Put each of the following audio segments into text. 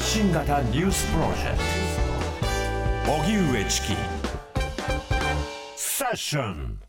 発信型ニュースプロジェクト荻上チキセッション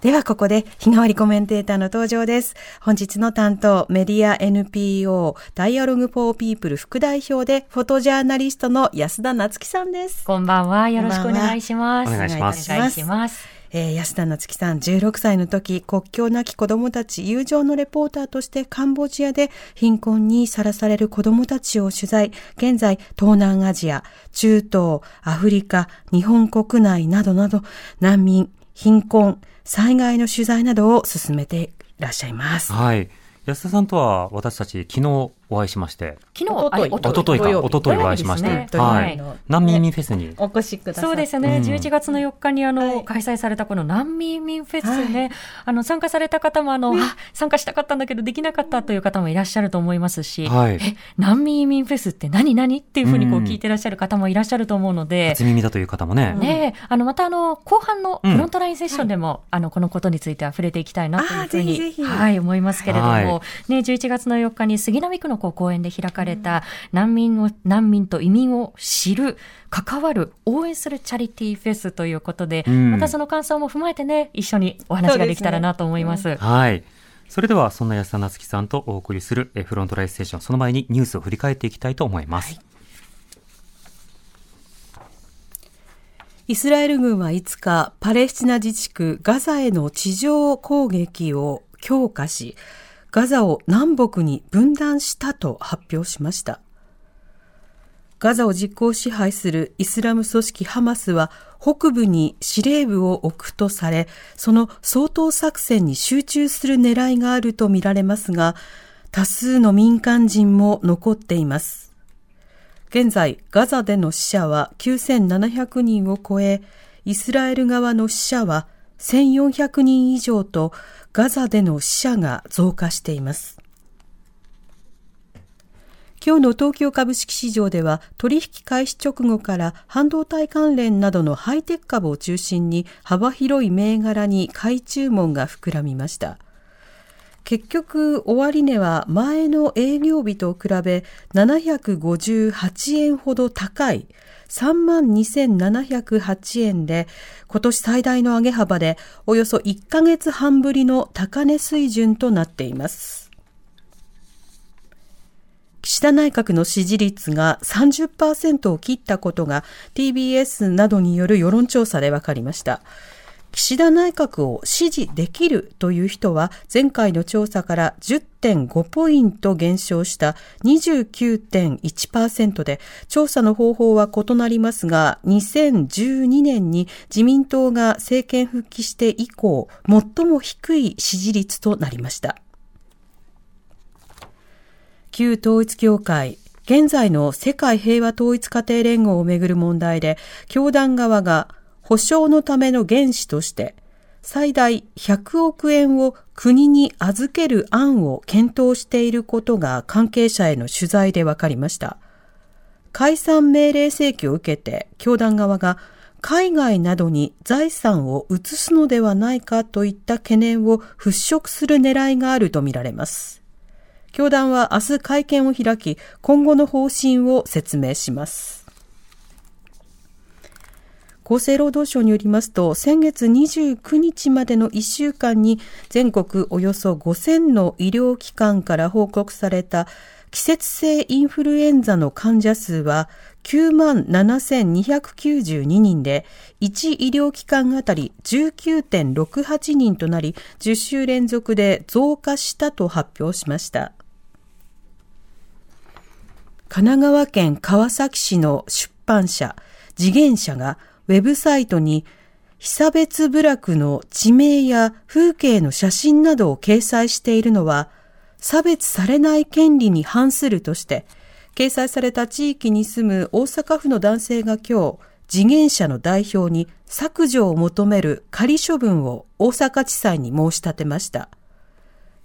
ではここで日替わりコメンテーターの登場です。本日の担当、メディア NPO ダイアログフォーピープル副代表でフォトジャーナリストの安田夏樹さんです。こんばんは。よろしくお願いします。お願いします。お願いします。えー、安田夏樹さん、16歳の時、国境なき子供たち友情のレポーターとしてカンボジアで貧困にさらされる子供たちを取材。現在、東南アジア、中東、アフリカ、日本国内などなど、難民、貧困、災害の取材などを進めていらっしゃいます。はい。安田さんとは私たち昨日お会いしまして、昨日、おととい。あれおとといか、おとといお会いしまして、ははい。い。難民民フェスに、お越しください。そうですね、うん。11月の4日にあの、はい。開催されたこの難民民フェスね、あの参加された方もあの、あ参加したかったんだけどできなかったという方もいらっしゃると思いますし、はい。え難民民フェスって何何っていうふうにこううん聞いてらっしゃる方もいらっしゃると思うので、初耳だという方もね、ねえ、あの、またあの、後半のフロントラインセッションでも、あの、このことについては触れていきたいなというふうに、ひはい、思いますけれども、はい。ね、11月の4日に杉並区のこう公園で開かれた、難民を、難民と移民を知る、関わる、応援するチャリティーフェスということで、うんまたその感想も踏まえてね、一緒にお話ができたらなと思います。はい。それでは、そんな安田なつきさんとお送りするえフロントラインステーション、その前にニュースを振り返っていきたいと思います。イスラエル軍は5日、パレスチナ自治区ガザへの地上攻撃を強化し、ガザを南北に分断したと発表しました。ガザを実効支配するイスラム組織ハマスは北部に司令部を置くとされ、その掃討作戦に集中する狙いがあるとみられますが、多数の民間人も残っています。現在、ガザでの死者は9700人を超え、イスラエル側の死者は1400人以上と、ガザでの死者が増加しています。今日の東京株式市場では取引開始直後から半導体関連などのハイテク株を中心に幅広い銘柄に買い注文が膨らみました。結局、終値は前の営業日と比べ758円ほど高い32,708円で、今年最大の上げ幅でおよそ1ヶ月半ぶりの高値水準となっています。岸田内閣の支持率が30%を切ったことが TBS などによる世論調査で分かりました。岸田内閣を支持できるという人は前回の調査から10.5ポイント減少した29.1%で調査の方法は異なりますが2012年に自民党が政権復帰して以降最も低い支持率となりました。旧統一教会現在の世界平和統一家庭連合をめぐる問題で教団側が保障のための原資として、最大100億円を国に預ける案を検討していることが関係者への取材で分かりました。解散命令請求を受けて、教団側が海外などに財産を移すのではないかといった懸念を払拭する狙いがあるとみられます。教団は明日会見を開き、今後の方針を説明します。厚生労働省によりますと、先月29日までの1週間に全国およそ5000の医療機関から報告された季節性インフルエンザの患者数は9万7292人で、1医療機関あたり19.68人となり、10週連続で増加したと発表しました。神奈川県川崎市の出版社、次元社がウェブサイトに被差別部落の地名や風景の写真などを掲載しているのは、差別されない権利に反するとして、掲載された地域に住む大阪府の男性が今日、次元社の代表に削除を求める仮処分を大阪地裁に申し立てました。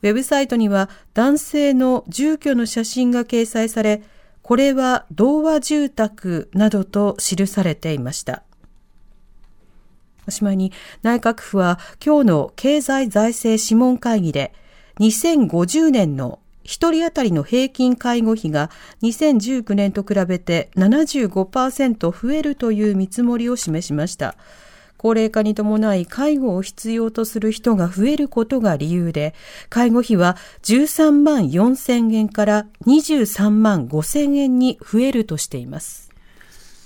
ウェブサイトには男性の住居の写真が掲載され、これは童話住宅などと記されていました。おしまいに内閣府は今日の経済財政諮問会議で2050年の1人当たりの平均介護費が2019年と比べて75%増えるという見積もりを示しました。高齢化に伴い介護を必要とする人が増えることが理由で、介護費は13万4千円から23万5千円に増えるとしています。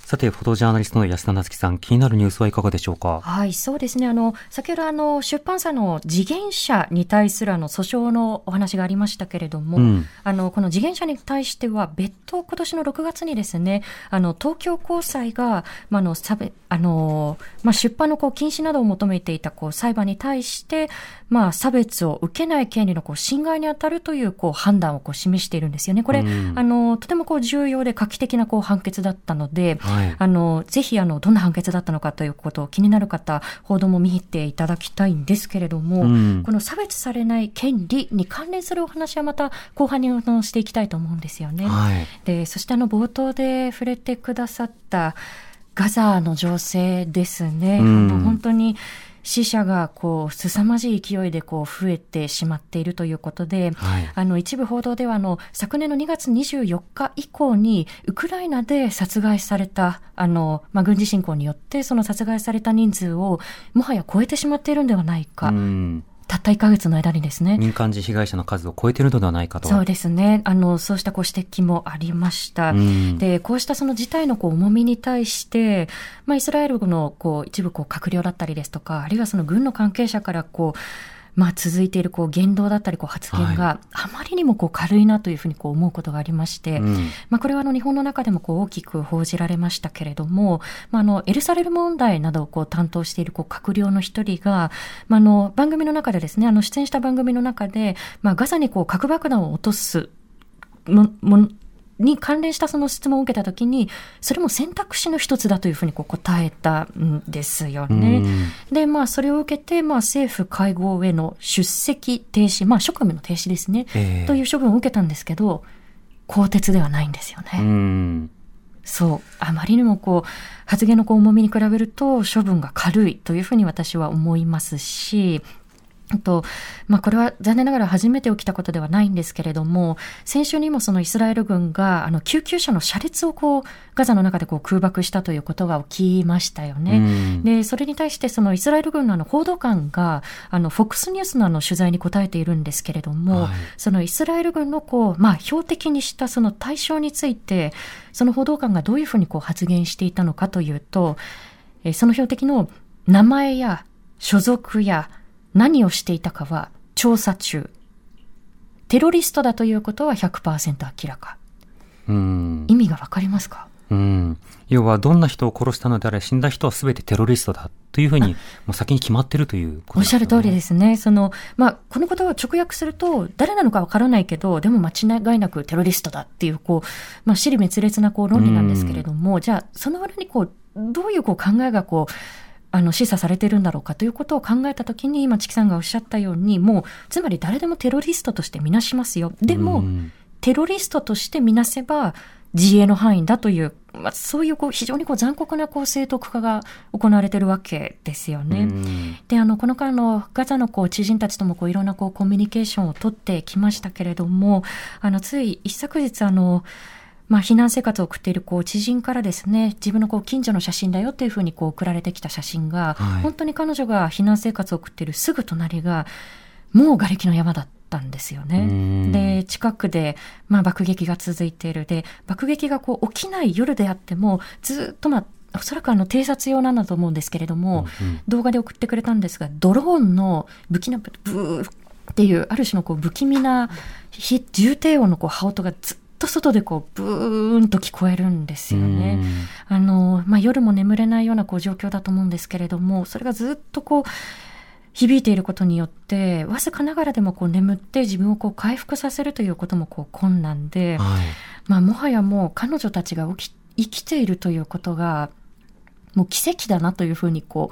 さて、フォトジャーナリストの安田なつきさん、気になるニュースはいかがでしょうか？はい、そうですね。あの、先ほどあの、出版社の次元社に対するあの、訴訟のお話がありましたけれども、うんあの、この次元社に対しては、別途今年の6月にですね、あの、東京高裁が、まあ、あの、差別、あの、まあ、出版のこう、禁止などを求めていたこう、裁判に対して、まあ、差別を受けない権利のこう、侵害に当たるというこう、判断をこう、示しているんですよね。これ、うんあの、とてもこう、重要で画期的なこう、判決だったので、はいあの、ぜひ、あの、どんな判決だったのかということを気になる方、報道も見ていただきたいんですけれども、うんこの差別されない権利に関連するお話はまた後半にしていきたいと思うんですよね。はい。で、そしてあの、冒頭で触れてくださったガザの情勢ですね。うん本当に死者がこう、凄まじい勢いでこう、増えてしまっているということで、はいあの、一部報道では、あの、昨年の2月24日以降に、ウクライナで殺害された、あの、まあ、軍事侵攻によって、その殺害された人数を、もはや超えてしまっているんではないか。うんたった1ヶ月の間にですね。民間人被害者の数を超えているのではないかと。そうですね。あの、そうしたこう指摘もありました。うんで、こうしたその事態のこう重みに対して、まあ、イスラエルのこう一部こう閣僚だったりですとか、あるいはその軍の関係者からこう、まあ、続いているこう言動だったりこう発言があまりにもこう軽いなというふうにこう思うことがありまして、うん。まあ、これはあの日本の中でもこう大きく報じられましたけれども、まあ、あのエルサレム問題などをこう担当しているこう閣僚の一人が、まあ、あの番組の中でですねあの出演した番組の中で、まあ、ガザにこう核爆弾を落とすももに関連したその質問を受けたときに、それも選択肢の一つだというふうにこう答えたんですよね。で、まあ、それを受けて、まあ、政府会合への出席停止、まあ、職務の停止ですね、ええという処分を受けたんですけど、更迭ではないんですよね。うんそう。あまりにもこう、発言のこう重みに比べると処分が軽いというふうに私は思いますし、あと、まあ、これは残念ながら初めて起きたことではないんですけれども、先週にもそのイスラエル軍が、あの、救急車の車列をこう、ガザの中でこう空爆したということが起きましたよね。うんで、それに対してそのイスラエル軍のあの報道官が、あの、FOX ニュースのあの取材に答えているんですけれども、はいそのイスラエル軍のこう、まあ、標的にしたその対象について、その報道官がどういうふうにこう発言していたのかというと、えーその標的の名前や所属や何をしていたかは調査中。テロリストだということは100%明らか。うん意味がわかりますか？うん要は、どんな人を殺したのであれ、死んだ人は全てテロリストだというふうに、もう先に決まってるということおっしゃる通りすですね。その、まあ、このことを直訳すると、誰なのかわからないけど、でも間違いなくテロリストだっていう、こう、まあ、死に滅裂なこう論理なんですけれども、じゃあ、その裏にこう、どういうこう考えがこう、あの、示唆されているんだろうかということを考えたときに、今、チキさんがおっしゃったように、もう、つまり誰でもテロリストとしてみなしますよ。でも、うんテロリストとしてみなせば、自衛の範囲だという、まあ、そういうこう非常にこう残酷なこう正当化が行われているわけですよね。うんで、あの、この間のガザのこう知人たちともこういろんなこうコミュニケーションを取ってきましたけれども、あの、つい一昨日あの、まあ、避難生活を送っているこう知人からですね、自分のこう近所の写真だよっていうふうにこう送られてきた写真が、はい本当に彼女が避難生活を送っているすぐ隣が、もう瓦礫の山だったんですようね。んで、近くで、まあ、爆撃が続いている。で、爆撃がこう起きない夜であっても、ずっとまあ、おそらくあの偵察用なんだと思うんですけれども、うん動画で送ってくれたんですが、ドローンの不気なブーっていう、ある種のこう不気味なひ重低音のこう羽音がずっと外でこうブーンと聞こえるんですよね。あの、まあ、夜も眠れないようなこう状況だと思うんですけれども、それがずっとこう、響いていることによって、わずかながらでもこう眠って自分をこう回復させるということもこう困難で、はいまあ、もはやもう彼女たちが起き生きているということが、もう奇跡だなというふうにこ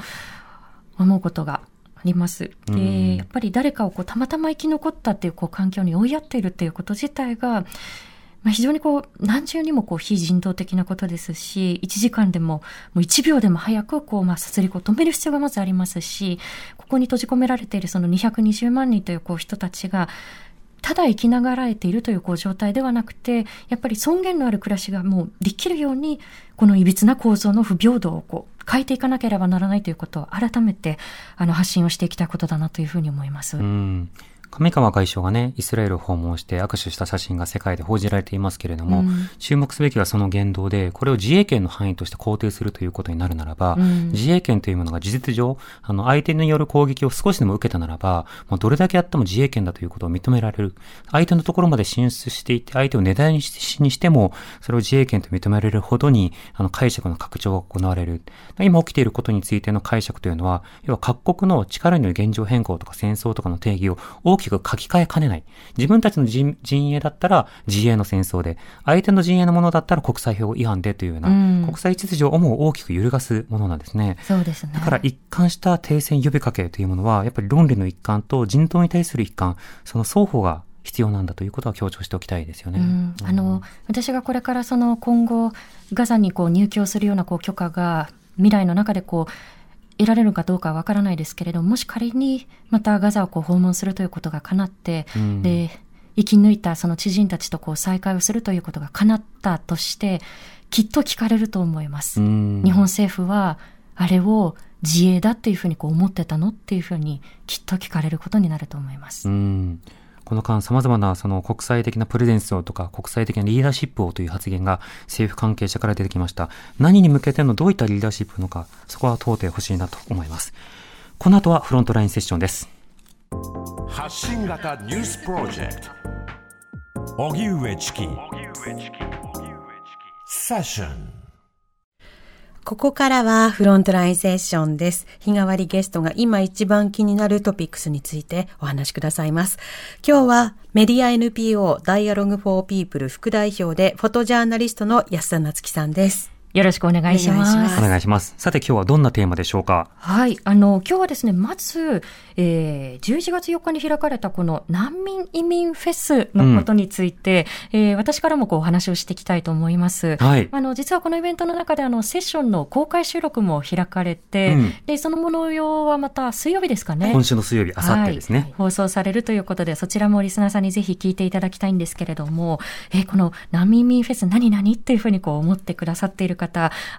う、思うことがあります。うんで、やっぱり誰かをこうたまたま生き残ったっていうこう環境に追いやっているっていうこと自体が、まあ、非常にこう何重にもこう非人道的なことですし、1時間でももう1秒でも早くこうまあ殺戮を止める必要がまずありますし、ここに閉じ込められているその220万人というこう人たちが、ただ生きながらえているというこう状態ではなくて、やっぱり尊厳のある暮らしがもうできるように、この歪な構造の不平等をこう変えていかなければならないということを改めてあの発信をしていきたいことだなというふうに思います。うん上川外相がね、イスラエルを訪問して握手した写真が世界で報じられていますけれども、うん注目すべきはその言動で、これを自衛権の範囲として肯定するということになるならば、うん自衛権というものが事実上、あの、相手による攻撃を少しでも受けたならば、もうどれだけやっても自衛権だということを認められる。相手のところまで進出していって、相手を根絶やにしにしても、それを自衛権と認められるほどに、あの、解釈の拡張が行われる。今起きていることについての解釈というのは、要は各国の力による現状変更とか戦争とかの定義を大きく書き換えかねない。自分たちの陣陣営だったら自衛の戦争で、相手の陣営のものだったら国際法違反でというような、うん国際秩序をもう大きく揺るがすものなんですね。そうですね。だから一貫した停戦呼びかけというものは、やっぱり論理の一環と人道に対する一環、その双方が必要なんだということは強調しておきたいですよね。うんあの私がこれからその今後ガザにこう入居するようなこう許可が未来の中でこう得られるかどうかはわからないですけれどももし仮にまたガザをこう訪問するということが叶って、うんで生き抜いたその知人たちとこう再会をするということが叶ったとしてきっと聞かれると思います。うん日本政府はあれを自衛だっていうふうにこう思ってたのっていうふうにきっと聞かれることになると思います。うんこの間様々なその国際的なプレゼンスをとか国際的なリーダーシップをという発言が政府関係者から出てきました。何に向けてのどういったリーダーシップのか、そこは問うてほしいなと思います。この後はフロントラインセッションです。発信型ニュースプロジェクト荻上チキセッションここからはフロントラインセッションです。日替わりゲストが今一番気になるトピックスについてお話しくださいます。今日はメディア NPO ダイアログフォーピープル副代表でフォトジャーナリストの安田夏樹さんです。よろしくお願いします。お願いします。さて今日はどんなテーマでしょうか？はい。あの、今日はですね、まず、えー、11月4日に開かれたこの難民移民フェスのことについて、えー私からもこうお話をしていきたいと思います。はい。あの、実はこのイベントの中であの、セッションの公開収録も開かれて、うんで、その模様はまた水曜日ですかね。今週の水曜日、あさってですね。はい放送されるということで、そちらもリスナーさんにぜひ聞いていただきたいんですけれども、えーこの難民民フェス何々っていうふうにこう思ってくださっている方、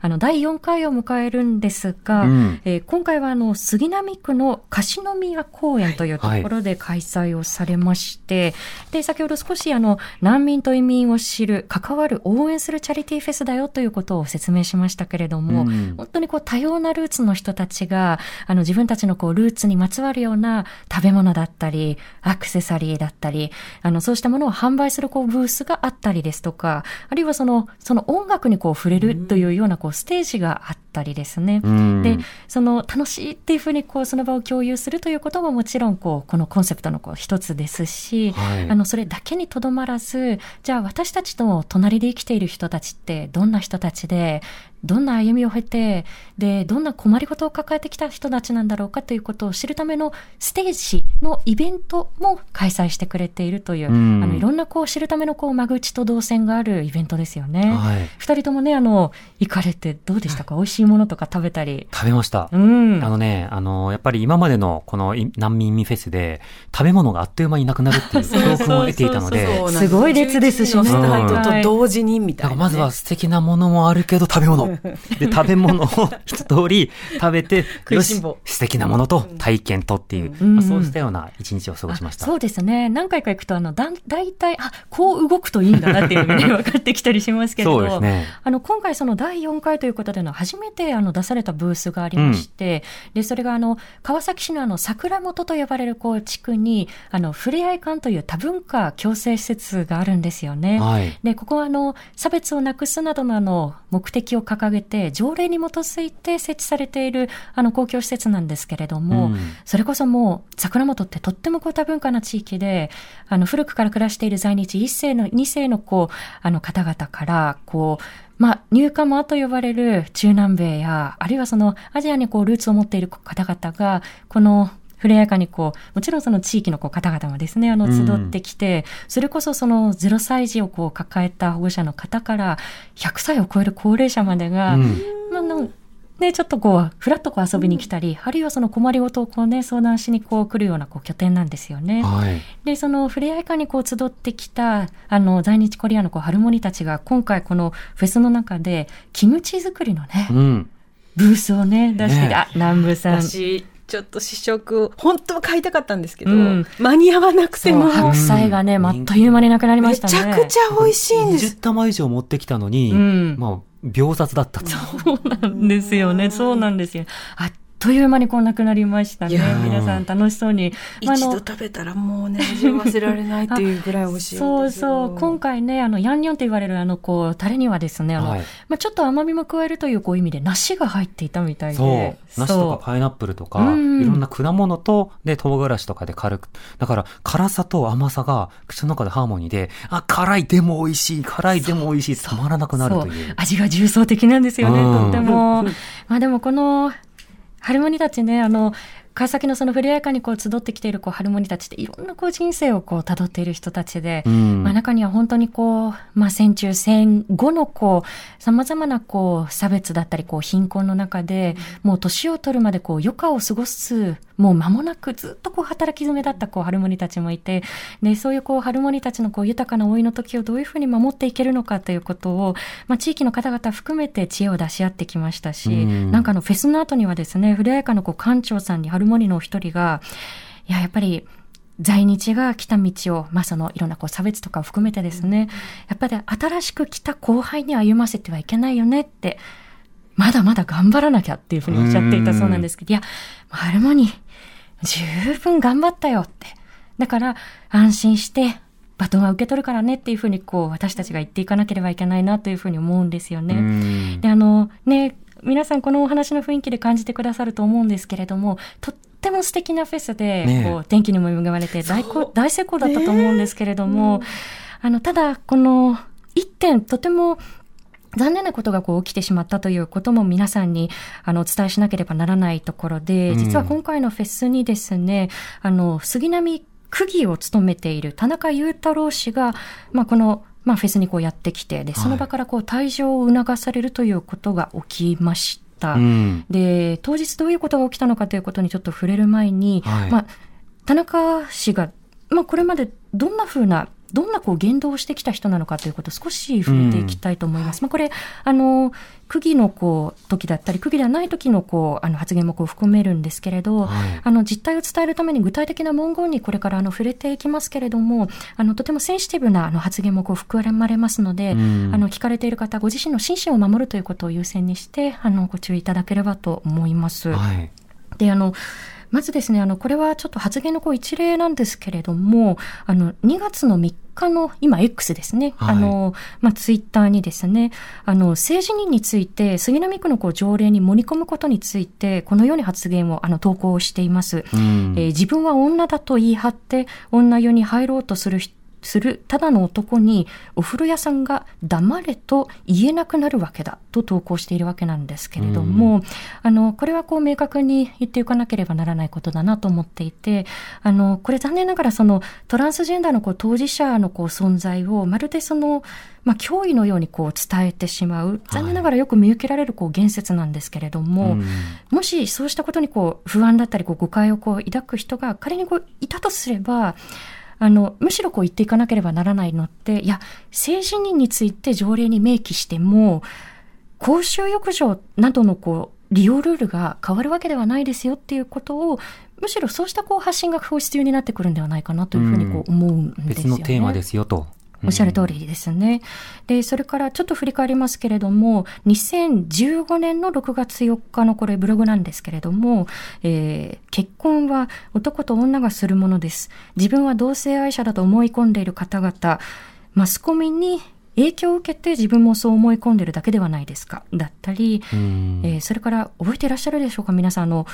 あの、第4回を迎えるんですが、うん。えー今回はあの、杉並区の樫宮公園というところで開催をされまして、で、先ほど少しあの、難民と移民を知る、関わる、応援するチャリティーフェスだよということを説明しましたけれども、うん。本当にこう多様なルーツの人たちが、あの自分たちのこうルーツにまつわるような食べ物だったり、アクセサリーだったり、あのそうしたものを販売するこうブースがあったりですとか、あるいはその、その音楽にこう触れるというようなこうステージがあったりですね。うんで、その楽しいっていうふうにこうその場を共有するということももちろんこうこのコンセプトのこう一つですし、はいあのそれだけにとどまらず、じゃあ私たちと隣で生きている人たちってどんな人たちで、どんな歩みを経て、で、どんな困りごとを抱えてきた人たちなんだろうかということを知るためのステージのイベントも開催してくれているという、うんあのいろんなこう知るためのこう間口と動線があるイベントですよね。はい。二人ともね、あの、行かれてどうでしたか？美味しいものとか食べたり。食べました。うん。あのね、あの、やっぱり今までのこのい難民ミフェスで食べ物があっという間になくなるっていう 教訓を得ていたので、すごい列ですしね11時のスタートと同時にみたいな、ね。まずは素敵なものもあるけど食べ物。で、食べ物を一通り食べて、よし素敵なものと体験とっていう、うんまあそうしたような一日を過ごしました。あそうですね。何回か行くと、あの、だん、大体、あ、こう動くといいんだなっていうのがね、分かってきたりしますけれど。そうですね。あの、今回その第4回ということでの初めてあの出されたブースがありまして、で、それがあの、川崎市のあの、桜本と呼ばれるこう地区に、あの、ふれあい館という多文化共生施設があるんですよね。はい。で、ここはあの、差別をなくすなどのあの、目的を掲げて、条例に基づいて設置されているあの、公共施設なんですけれども、うん。それこそもう、桜本ってとってもこう多文化な地域で、あの、古くから暮らしている在日一世の、二世のこう、あの方々から、こう、まあ、ニューカマーと呼ばれる中南米や、あるいはそのアジアにこうルーツを持っている方々が、この、ふれやかにこう、もちろんその地域のこう方々もですね、あの、集ってきて、それこそその0歳児をこう抱えた保護者の方から、100歳を超える高齢者までが、うんまあ、あのね、ちょっとこう、ふらっとこう遊びに来たり、あるいはその困りごとをこうね、相談しにこう来るようなこう拠点なんですよね。はい。で、そのふれあい館にこう集ってきた、あの、在日コリアンのこうハルモニたちが、今回このフェスの中で、キムチ作りのねう、ん。ブースをね、出してて、ねあ、南部さん。私、ちょっと試食、本当は買いたかったんですけど、うん間に合わなくても、白菜がね、うんあっという間になくなりましたね。めちゃくちゃ美味しいんです。20玉以上持ってきたのに、うんまあ、秒殺だったと。そうなんですよね。そうなんですよ。あっという間にこうなくなりましたね。皆さん楽しそうに。まああ一の度食べたらもうね、味を忘れられないっていうぐらい美味しい。そうそう。今回ね、あの、ヤンニョンと言われるあの、こう、タレにはですね、あの、はいまあちょっと甘みも加えるというこう意味で、梨が入っていたみたいで。そう。梨とかパイナップルとか、うんいろんな果物と、で、唐辛子とかで軽く。だから、辛さと甘さが口の中でハーモニーで、あ、辛いでも美味しい、辛いでも美味しい、たまらなくなるという。味が重層的なんですよね、うんとっても。まあでもこの、ハルモニたちね、あの、川崎のそのふれあい館にこう集ってきているこうハルモニたちっていろんなこう人生をこう辿っている人たちで、うん。まあ中には本当にこう、まあ戦中戦後のこう、様々なこう差別だったりこう貧困の中で、もう年を取るまでこう余暇を過ごす、もう間もなくずっとこう働き詰めだったこうハルモニたちもいて、で、そういうこうハルモニたちのこう豊かな老いの時をどういうふうに守っていけるのかということを、まあ地域の方々含めて知恵を出し合ってきましたし、うん。なんかあのフェスの後にはですね、ふれあい館のこう館長さんにハルモニのお一人が、いや、やっぱり、在日が来た道を、まあそのいろんなこう差別とかを含めてですね、やっぱり新しく来た後輩に歩ませてはいけないよねって、まだまだ頑張らなきゃっていうふうにおっしゃっていたそうなんですけど、いや、ハルモニー、十分頑張ったよって。だから、安心して、バトンは受け取るからねっていうふうに、こう、私たちが言っていかなければいけないなというふうに思うんですよね。うんで、あの、ね、皆さんこのお話の雰囲気で感じてくださると思うんですけれども、とっても素敵なフェスで、こう、天気にも恵まれて大こ大成功だったと思うんですけれども、あの、ただ、この、一点、とても、残念なことがこう起きてしまったということも皆さんにあのお伝えしなければならないところで、うん実は今回のフェスにですね、あの、杉並区議を務めている田中裕太郎氏が、まあ、この、まあ、フェスにこうやってきて、で、その場からこう退場を促されるということが起きました。うん。で、当日どういうことが起きたのかということにちょっと触れる前に、はいまあ、田中氏が、まあ、これまでどんなふうな、どんなこう言動をしてきた人なのかということを少し触れていきたいと思います。まあ、これ、あの、区議のこう、時だったり、区議ではない時のこう、あの発言もこう含めるんですけれど、はいあの、実態を伝えるために具体的な文言にこれからあの、触れていきますけれども、あの、とてもセンシティブなあの発言もこう含まれますので、うんあの、聞かれている方、ご自身の心身を守るということを優先にして、あの、ご注意いただければと思います。はい。で、あの、まずですね、あの、これはちょっと発言のこう一例なんですけれども、あの、2月の3日の、今 X ですね、はい。あの、まあ、ツイッターにですね、あの、政治人について、杉並区のこう条例に盛り込むことについて、このように発言を、あの、投稿をしています。うん。えー自分は女だと言い張って、女湯に入ろうとする人するただの男にお風呂屋さんが黙れと言えなくなるわけだと投稿しているわけなんですけれども、あの、これはこう明確に言っていかなければならないことだなと思っていて、あの、これ残念ながらそのトランスジェンダーのこう当事者のこう存在をまるでその、まあ、脅威のようにこう伝えてしまう、残念ながらよく見受けられるこう言説なんですけれども、うんもしそうしたことにこう不安だったりこう誤解をこう抱く人が仮にこういたとすれば、あの、むしろこう言っていかなければならないのって、いや、性自認について条例に明記しても、公衆浴場などのこう、利用ルールが変わるわけではないですよっていうことを、むしろそうしたこう発信が必要になってくるんではないかなというふうにこう思うんですよね。別のテーマですよと。おっしゃる通りですね。で、それからちょっと振り返りますけれども、2015年の6月4日のこれブログなんですけれども、えー結婚は男と女がするものです。自分は同性愛者だと思い込んでいる方々、マスコミに影響を受けて自分もそう思い込んでいるだけではないですか。だったり、うんえーそれから覚えていらっしゃるでしょうか？皆さん、あの、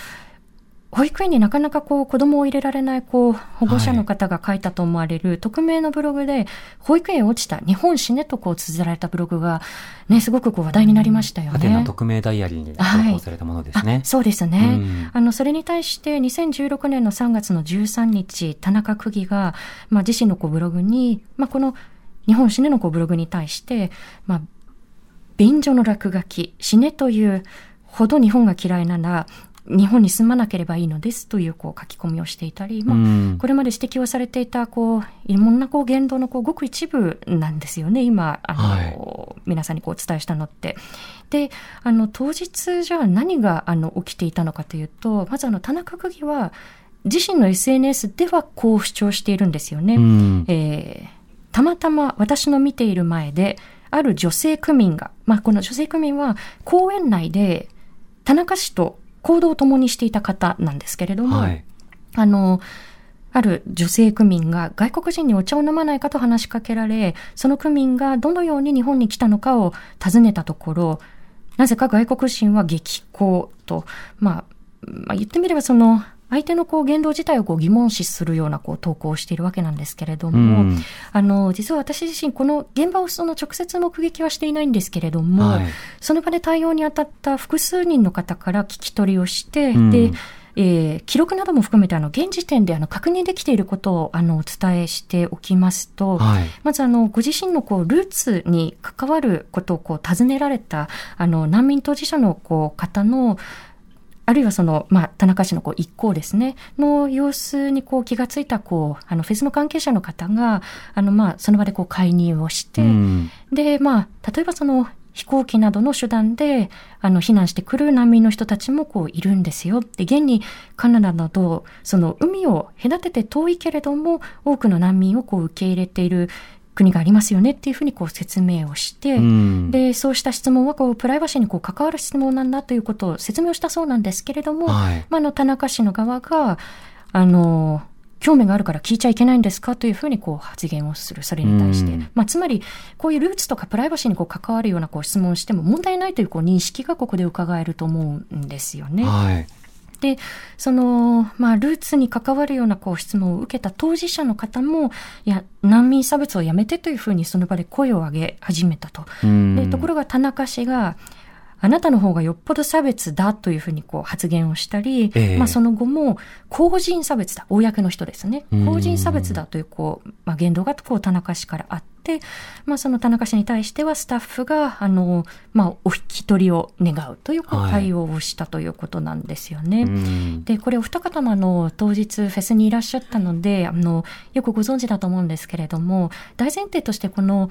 保育園になかなかこう子供を入れられないこう保護者の方が書いたと思われる匿名のブログで、保育園へ落ちた日本死ねとこう綴られたブログがね、すごくこう話題になりましたよハテナね。匿名ダイアリーに投稿されたものですね。あそうですね。うんあの、それに対して2016年の3月の13日、田中区議が、まあ、自身のこうブログに、まあ、この日本死ねのこうブログに対して、まあ、便所の落書き、死ねというほど日本が嫌いなら、日本に住まなければいいのですというこう書き込みをしていたり、まあ、うんこれまで指摘をされていたこういろんなこう言動のこうごく一部なんですよね、今あの、皆さんにこうお伝えしたのって。であの当日じゃあ何があの起きていたのかというとまずあの田中区議は自身の SNS ではこう主張しているんですよね。うんえーたまたま私の見ている前で、ある女性区民が、まあ、この女性区民は公園内で田中氏と行動を共にしていた方なんですけれども、はい。あの、ある女性区民が外国人にお茶を飲まないかと話しかけられ、その区民がどのように日本に来たのかを尋ねたところ、なぜか外国人は激高と、まあ、まあ、言ってみればその、相手のこう言動自体をこう疑問視するようなこう投稿をしているわけなんですけれども、うん。あの、実は私自身この現場をその直接目撃はしていないんですけれども、はい。その場で対応に当たった複数人の方から聞き取りをして、うん。で、えー記録なども含めてあの現時点であの確認できていることをあのお伝えしておきますと、はい。まずあのご自身のこうルーツに関わることをこう尋ねられたあの難民当事者のこう方のあるいはその、まあ、田中氏のこう一行ですね、の様子にこう気がついたこうあのフェスの関係者の方があの、まあ、その場でこう介入をして、うんで、まあ、例えばその飛行機などの手段で、あの、避難してくる難民の人たちもこういるんですよ。で、現にカナダなど、その海を隔てて遠いけれども、多くの難民をこう受け入れている国がありますよねっていうふうにこう説明をして、うんで、そうした質問はこうプライバシーにこう関わる質問なんだということを説明をしたそうなんですけれども、はい。まあ、あの、田中氏の側が、あの、興味があるから聞いちゃいけないんですかというふうにこう発言をする。それに対して。うんまあ、つまり、こういうルーツとかプライバシーにこう関わるようなこう質問をしても問題ないというこう認識がここで伺えると思うんですよね。はい。で、その、まあ、ルーツに関わるようなこう質問を受けた当事者の方も、いや、難民差別をやめてというふうにその場で声を上げ始めたと。うんでところが田中氏が、あなたの方がよっぽど差別だというふうにこう発言をしたり、ええまあその後も、公人差別だ、公の人ですねうん。公人差別だというこう、まあ言動がこう田中氏からあって、まあその田中氏に対してはスタッフが、あの、まあお引き取りを願うというこうはい対応をしたということなんですよね。うんで、これお二方もあの、当日フェスにいらっしゃったので、あの、よくご存知だと思うんですけれども、大前提としてこの、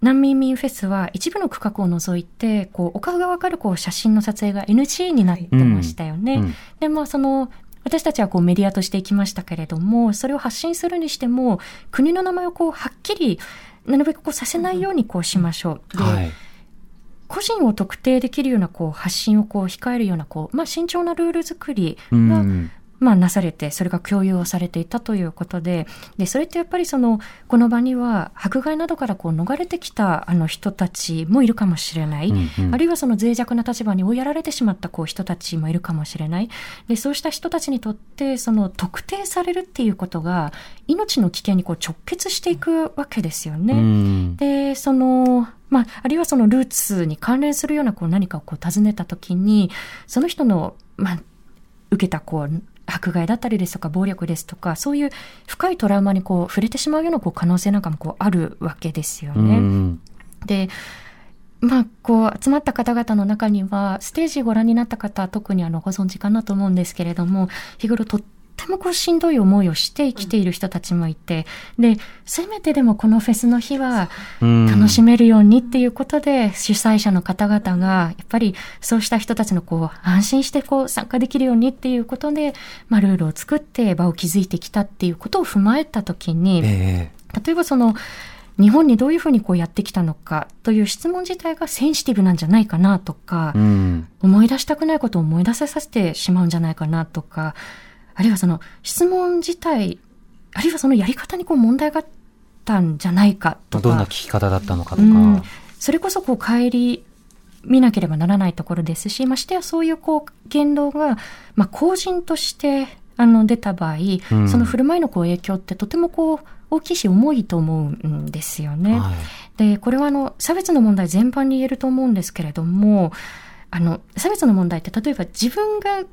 難民民フェスは一部の区画を除いて、こう、お顔がわかるこう写真の撮影が NG になってましたよね。うんで、まあその、私たちはこうメディアとして行きましたけれども、それを発信するにしても、国の名前をこう、はっきり、なるべくこうさせないようにこうしましょう。で、はい。個人を特定できるようなこう発信をこう控えるようなこう、まあ、慎重なルール作りうが、んまあ、なされて、それが共有をされていたということで、で、それってやっぱりその、この場には、迫害などからこう逃れてきたあの人たちもいるかもしれない。うんうんあるいはその脆弱な立場に追いやられてしまったこう人たちもいるかもしれない。で、そうした人たちにとって、その特定されるっていうことが、命の危険にこう直結していくわけですよね。うんで、その、まあ、あるいはそのルーツに関連するようなこう何かをこう尋ねたときに、その人の、まあ、受けたこう、迫害だったりですとか暴力ですとか、そういう深いトラウマにこう触れてしまうようなこう可能性なんかもこうあるわけですようね。んで、まあ、こう、集まった方々の中には、ステージご覧になった方は特にあの、ご存知かなと思うんですけれども、日頃とってもこう、しんどい思いをして生きている人たちもいて、で、せめてでもこのフェスの日は、うん。楽しめるようにっていうことで、主催者の方々が、やっぱりそうした人たちのこう、安心してこう、参加できるようにっていうことで、まあ、ルールを作って場を築いてきたっていうことを踏まえたときに、え例えばその日本にどういうふうにこうやってきたのかという質問自体がセンシティブなんじゃないかなとか、えうん。思い出したくないことを思い出させてしまうんじゃないかなとか、あるいはその質問自体、あるいはそのやり方にこう問題があったんじゃないかとか、どんな聞き方だったのかとうんか。それこそこう帰り見なければならないところですし、ましてやそういうこう言動が、まあ、公人としてあの出た場合、うんその振る舞いのこう影響ってとてもこう大きいし重いと思うんですよね。はいで、これはあの差別の問題全般に言えると思うんですけれども、あの差別の問題って例えば自分が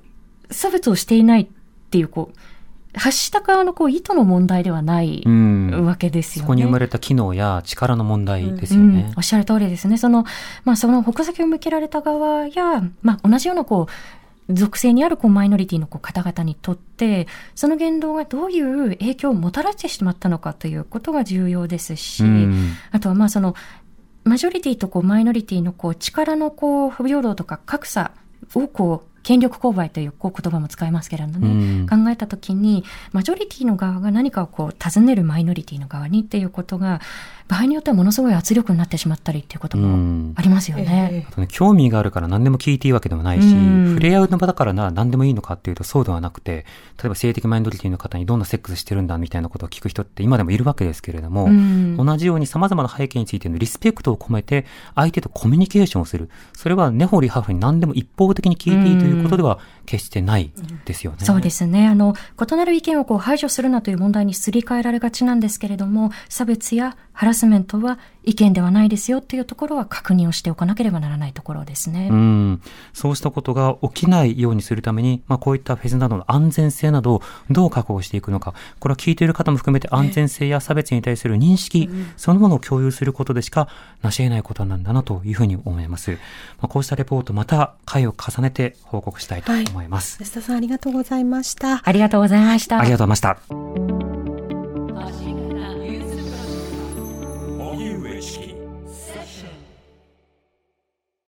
差別をしていないっていうこう発した側のこう意図の問題ではないうん。わけですよね。そこに生まれた機能や力の問題ですようんね。おっしゃる通りですね。その、まあ、その矛先を向けられた側や、まあ、同じようなこう、属性にあるこうマイノリティのこう方々にとって、その言動がどういう影響をもたらしてしまったのかということが重要ですし、うんあとはまあその、マジョリティとこうマイノリティのこう力のこう不平等とか格差をこう権力勾配というこう言葉も使いますけれどもね、うん。考えたときに、マジョリティの側が何かをこう尋ねるマイノリティの側にっていうことが、場合によってはものすごい圧力になってしまったりっていうことうもん。ありますよね。あとね興味があるから何でも聞いていいわけでもないし、うん。触れ合うの場だからなら何でもいいのかっていうとそうではなくて、例えば性的マイノリティの方にどんなセックスしてるんだみたいなことを聞く人って今でもいるわけですけれども、うん。同じように様々な背景についてのリスペクトを込めて相手とコミュニケーションをする。それは根掘り葉掘り何でも一方的に聞いていいということでは決してないですよね。そうですね。あの、異なる意見をこう排除するなという問題にすり替えられがちなんですけれども、差別やハラスメントは意見ではないですよっていうところは確認をしておかなければならないところですね。うん。そうしたことが起きないようにするために、まあこういったフェスなどの安全性などをどう確保していくのか。これは聞いている方も含めて安全性や差別に対する認識、そのものを共有することでしか成し得ないことなんだなというふうに思います。まあこうしたレポートまた回を重ねて報告したいと思います。はい、吉田さんありがとうございました。ありがとうございました。ありがとうございました。